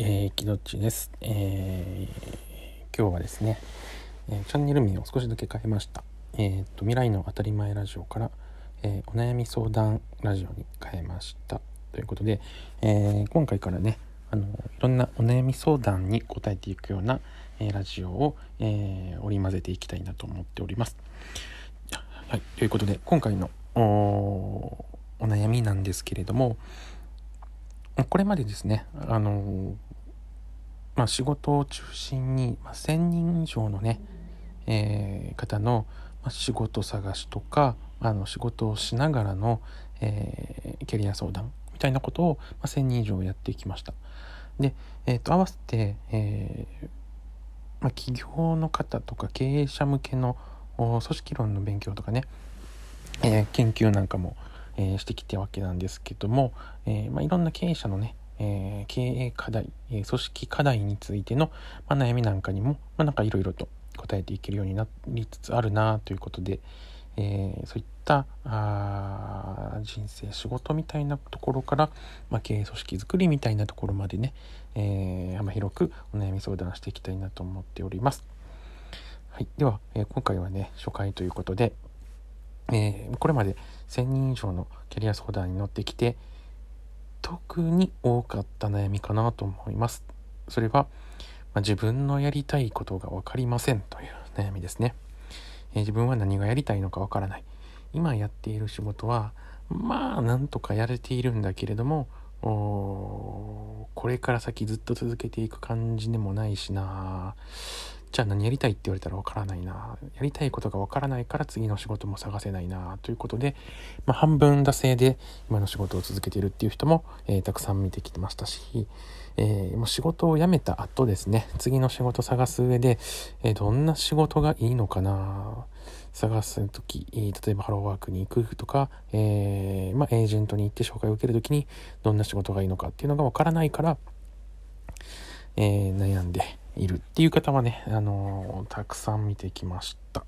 えー、きどっちです、えー、今日はですね、えー、チャンネル名を少しだけ変えました。えっ、と、未来の当たり前ラジオから、えお悩み相談ラジオに変えました。ということで、え今回からね、あの、いろんなお悩み相談に答えていくような、えラジオを、え織り交ぜていきたいなと思っております。はい、ということで、今回のお悩みなんですけれども、これまでですね、あのまあ、仕事を中心に、まあ、1000人以上のね、えー、方の、まあ、仕事探しとかあの仕事をしながらの、えー、キャリア相談みたいなことを、まあ、1000人以上やってきました。で、えーと、合わせて、えーまあ、企業の方とか経営者向けの組織論の勉強とかね、えー、研究なんかも、えー、してきてわけなんですけども、えー、まあ、いろんな経営者のね、え経営課題、え組織課題についての、まあ、悩みなんかにも、まあ、なんかいろいろと答えていけるようになりつつあるなということで、えそういったあ人生仕事みたいなところから、まあ、経営組織づくりみたいなところまでね、えー、幅広くお悩み相談していきたいなと思っております。はい、では、えー、今回はね初回ということで、え、これまで1000人以上のキャリア相談に乗ってきて特に多かった悩みかなと思います。それは、まあ、自分のやりたいことが分かりませんという悩みですね。えー、自分は何がやりたいのか分からない。今やっている仕事はまあなんとかやれているんだけれどもこれから先ずっと続けていく感じでもないしなじゃあ何やりたいって言われたらわからないな。やりたいことがわからないから次の仕事も探せないな。ということで、まあ、半分惰性で今の仕事を続けているっていう人も、えー、たくさん見てきてましたし、えー、もう仕事を辞めた後ですね、次の仕事探す上で、えー、どんな仕事がいいのかな。探す時、例えばハローワークに行くとか、えまあ、エージェントに行って紹介を受ける時にどんな仕事がいいのかっていうのがわからないから、え悩んで、いるっていう方はね、あのー、たくさん見てきました。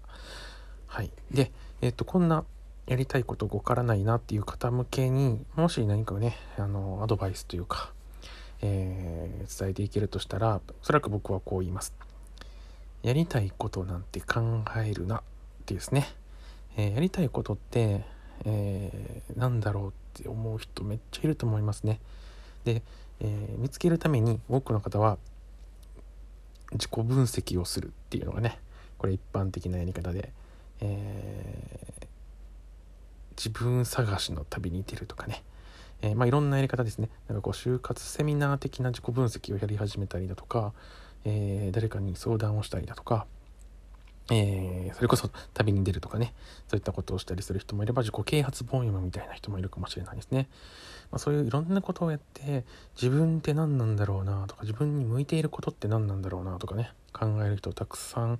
はい。で、えっ、と、こんなやりたいことわからないなっていう方向けに、もし何かね、あのー、アドバイスというか、え、伝えていけるとしたら、おそらく僕はこう言います。やりたいことなんて考えるなっていうですね。え、やりたいことって、えー、なんだろうって思う人めっちゃいると思いますね。で、えー、見つけるために多くの方は自己分析をするっていうのがねこれ一般的なやり方で、えー、自分探しの旅に出るとかね、えー、まあ、いろんなやり方ですね。なんかこう就活セミナー的な自己分析をやり始めたりだとか、えー、誰かに相談をしたりだとかえー、それこそ旅に出るとかね、そういったことをしたりする人もいれば、自己啓発本読むみたいな人もいるかもしれないですね。まあ、そういういろんなことをやって、自分って何なんだろうなとか、自分に向いていることって何なんだろうなとかね、考える人たくさん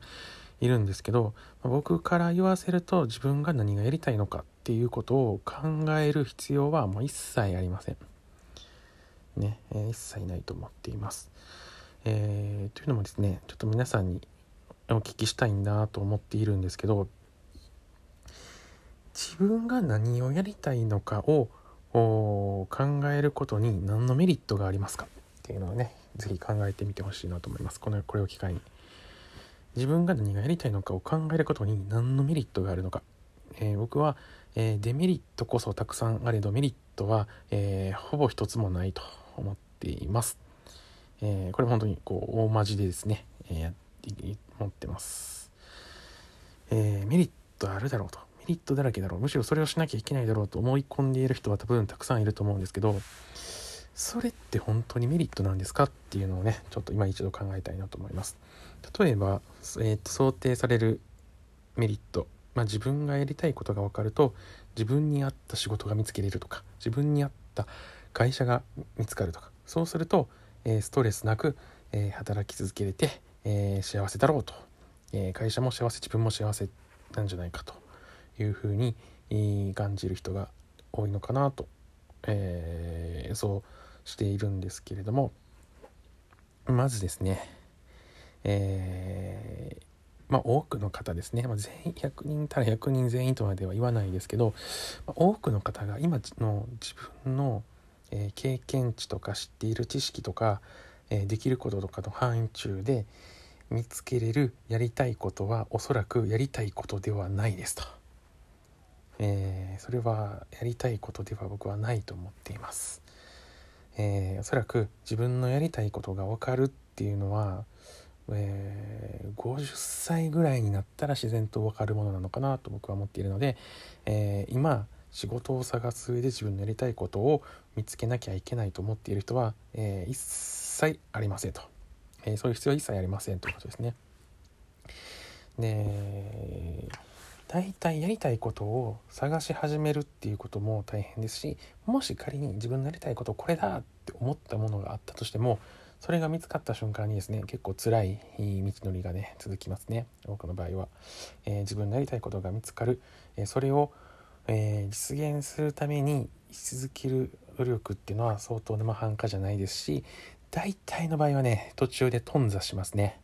いるんですけど、まあ、僕から言わせると、自分が何がやりたいのかっていうことを考える必要はもう一切ありません。ね、えー、一切ないと思っています。えー、というのもですね、ちょっと皆さんにお聞きしたいなと思っているんですけど自分が何をやりたいのかを考えることに何のメリットがありますか？っていうのをね是非考えてみてほしいなと思います。このこれを機会に。自分が何がやりたいのかを考えることに何のメリットがあるのか、えー、僕は、えー、デメリットこそたくさんあれどメリットは、えー、ほぼ一つもないと思っています、えこれ本当にこう大まじでですね、えやって思ってます。えー、メリットあるだろうと。メリットだらけだろう。むしろそれをしなきゃいけないだろうと思い込んでいる人は多分たくさんいると思うんですけど、それって本当にメリットなんですかっていうのをね、ちょっと今一度考えたいなと思います。例えば、えー、と想定されるメリット。まあ、自分がやりたいことが分かると自分に合った仕事が見つけれるとか自分に合った会社が見つかるとかそうすると、えー、ストレスなく、えー、働き続けれて、えー、幸せだろうと、えー、会社も幸せ自分も幸せなんじゃないかというふうに感じる人が多いのかなと、えー、そうしているんですけれども。まずですね、えー、まあ、多くの方ですね、まあ、全員100人たら100人全員とまでは言わないですけど、まあ、多くの方が今の自分の、え、経験値とか知っている知識とか、え、できることとかの範囲中で見つけれるやりたいことはおそらくやりたいことではないですと、えー、それはやりたいことでは僕はないと思っています、えー、おそらく自分のやりたいことが分かるっていうのは、えー、50歳ぐらいになったら自然と分かるものなのかなと僕は思っているので、えー、今仕事を探す上で自分のやりたいことを見つけなきゃいけないと思っている人は、えー、一切ありませんと。えー、そういう必要は一切ありませんということですね。で大体やりたいことを探し始めるっていうことも大変ですしもし仮に自分のやりたいことこれだって思ったものがあったとしてもそれが見つかった瞬間にですね結構辛い道のりがね続きますね多くの場合は、えー、自分のやりたいことが見つかる、えー、それを、えー、実現するためにし続ける努力っていうのは相当生半可じゃないですし大体の場合はね途中で頓挫しますね。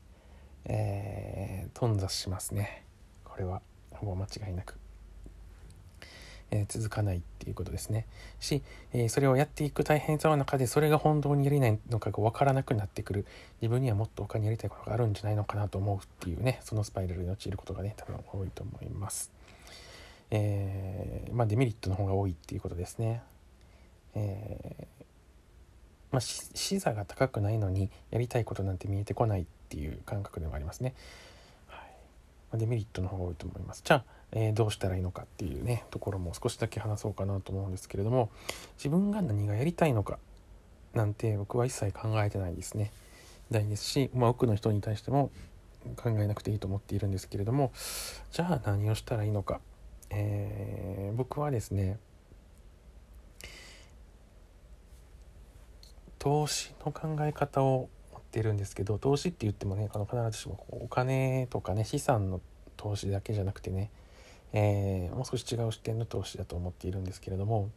えー、頓挫しますね。これはほぼ間違いなく、えー、続かないっていうことですね。し、えー、それをやっていく大変さの中でそれが本当にやりないのかが分からなくなってくる。自分にはもっと他にやりたいことがあるんじゃないのかなと思うっていうねそのスパイラルに陥ることがね多分多いと思います。えー、まあデメリットの方が多いっていうことですね。えまあ、視座が高くないのにやりたいことなんて見えてこないっていう感覚でもありますね。はいまデメリットの方が多いと思います。じゃあ、えー、どうしたらいいのかっていうねところも少しだけ話そうかなと思うんですけれども自分が何がやりたいのかなんて僕は一切考えてないですね。大ですし、まあ、多くの人に対しても考えなくていいと思っているんですけれどもじゃあ何をしたらいいのか、えー、僕はですね投資の考え方を持ってるんですけど投資って言ってもねあの必ずしもお金とかね資産の投資だけじゃなくてね、えー、もう少し違う視点の投資だと思っているんですけれども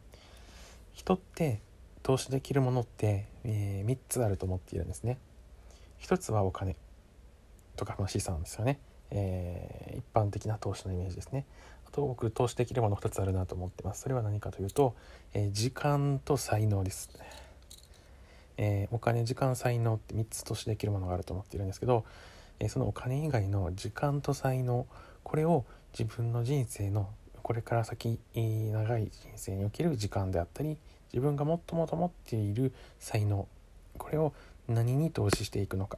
人って投資できるものって、えー、3つあると思っているんですね。1つはお金とか、まあ、資産ですよね、えー、一般的な投資のイメージですね。あと僕投資できるもの2つあるなと思ってます。それは何かというと、え時間と才能です。えー、お金時間才能って3つとしてできるものがあると思っているんですけど、えー、そのお金以外の時間と才能これを自分の人生のこれから先長い人生における時間であったり自分がもっともと持っている才能これを何に投資していくのか、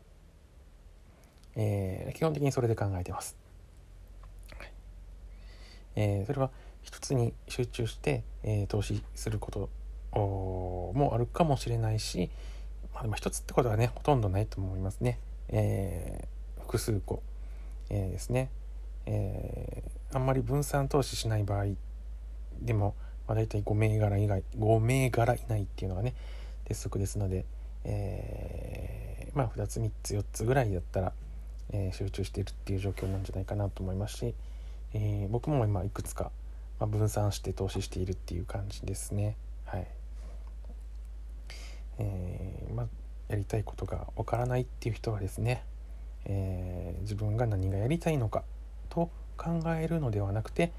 えー、基本的にそれで考えてます、えー、それは一つに集中して、えー、投資することもあるかもしれないし、まあ、でも一つってことはねほとんどないと思いますね。えー、複数個、えー、ですね、えー、あんまり分散投資しない場合でも、まあ、大体5銘柄以外5銘柄以内っていうのがね鉄則ですので、えー、まあ2つ3つ4つぐらいだったら、えー、集中しているっていう状況なんじゃないかなと思いますし、えー、僕も今いくつか、まあ、分散して投資しているっていう感じですね。はいえー、ま、やりたいことがわからないっていう人はですね、えー、自分が何がやりたいのかと考えるのではなくて、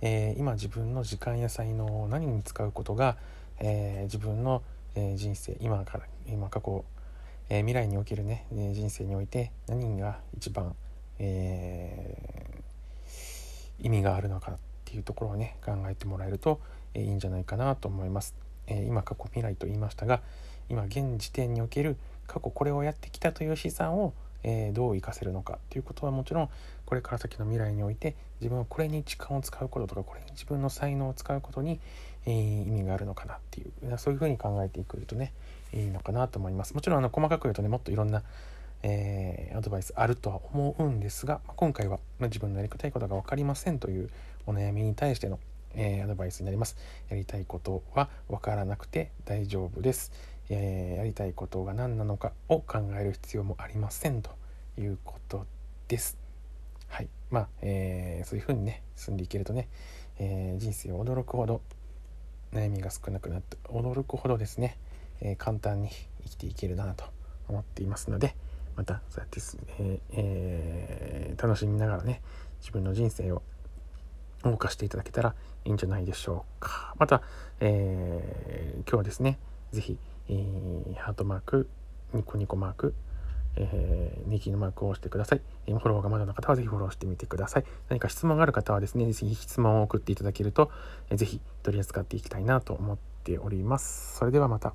えー、今自分の時間や才能を何に使うことが、え自分の、え人生今から今過去、え未来におけるねえ人生において何が一番、え意味があるのかっていうところをね考えてもらえると、えいいんじゃないかなと思います。え今過去未来と言いましたが、今現時点における過去これをやってきたという資産を、え、どう生かせるのかということはもちろんこれから先の未来において自分はこれに時間を使うこととかこれに自分の才能を使うことに、え、意味があるのかなっていうそういうふうに考えていくとねいいのかなと思います。もちろんあの細かく言うとねもっといろんな、えー、アドバイスあるとは思うんですが、ま、今回は、自分のやりたいことが分かりませんというお悩みに対しての、えアドバイスになりますやりたいことは分からなくて大丈夫ですえー、やりたいことが何なのかを考える必要もありませんということです。はい。まあ、えー、そういうふうにね、進んでいけるとね、えー、人生を驚くほど悩みが少なくなって、驚くほどですね、え簡単に生きていけるなと思っていますので、またそうやって、ええ楽しみながらね、自分の人生を謳歌していただけたらいいんじゃないでしょうか。また、えー今日はですね、是非えー、ハートマークニコニコマーク、えー、ネギのマークを押してください。フォローがまだの方はぜひフォローしてみてください。何か質問がある方はですね、ぜひ質問を送っていただけると、えー、ぜひ取り扱っていきたいなと思っております。それではまた。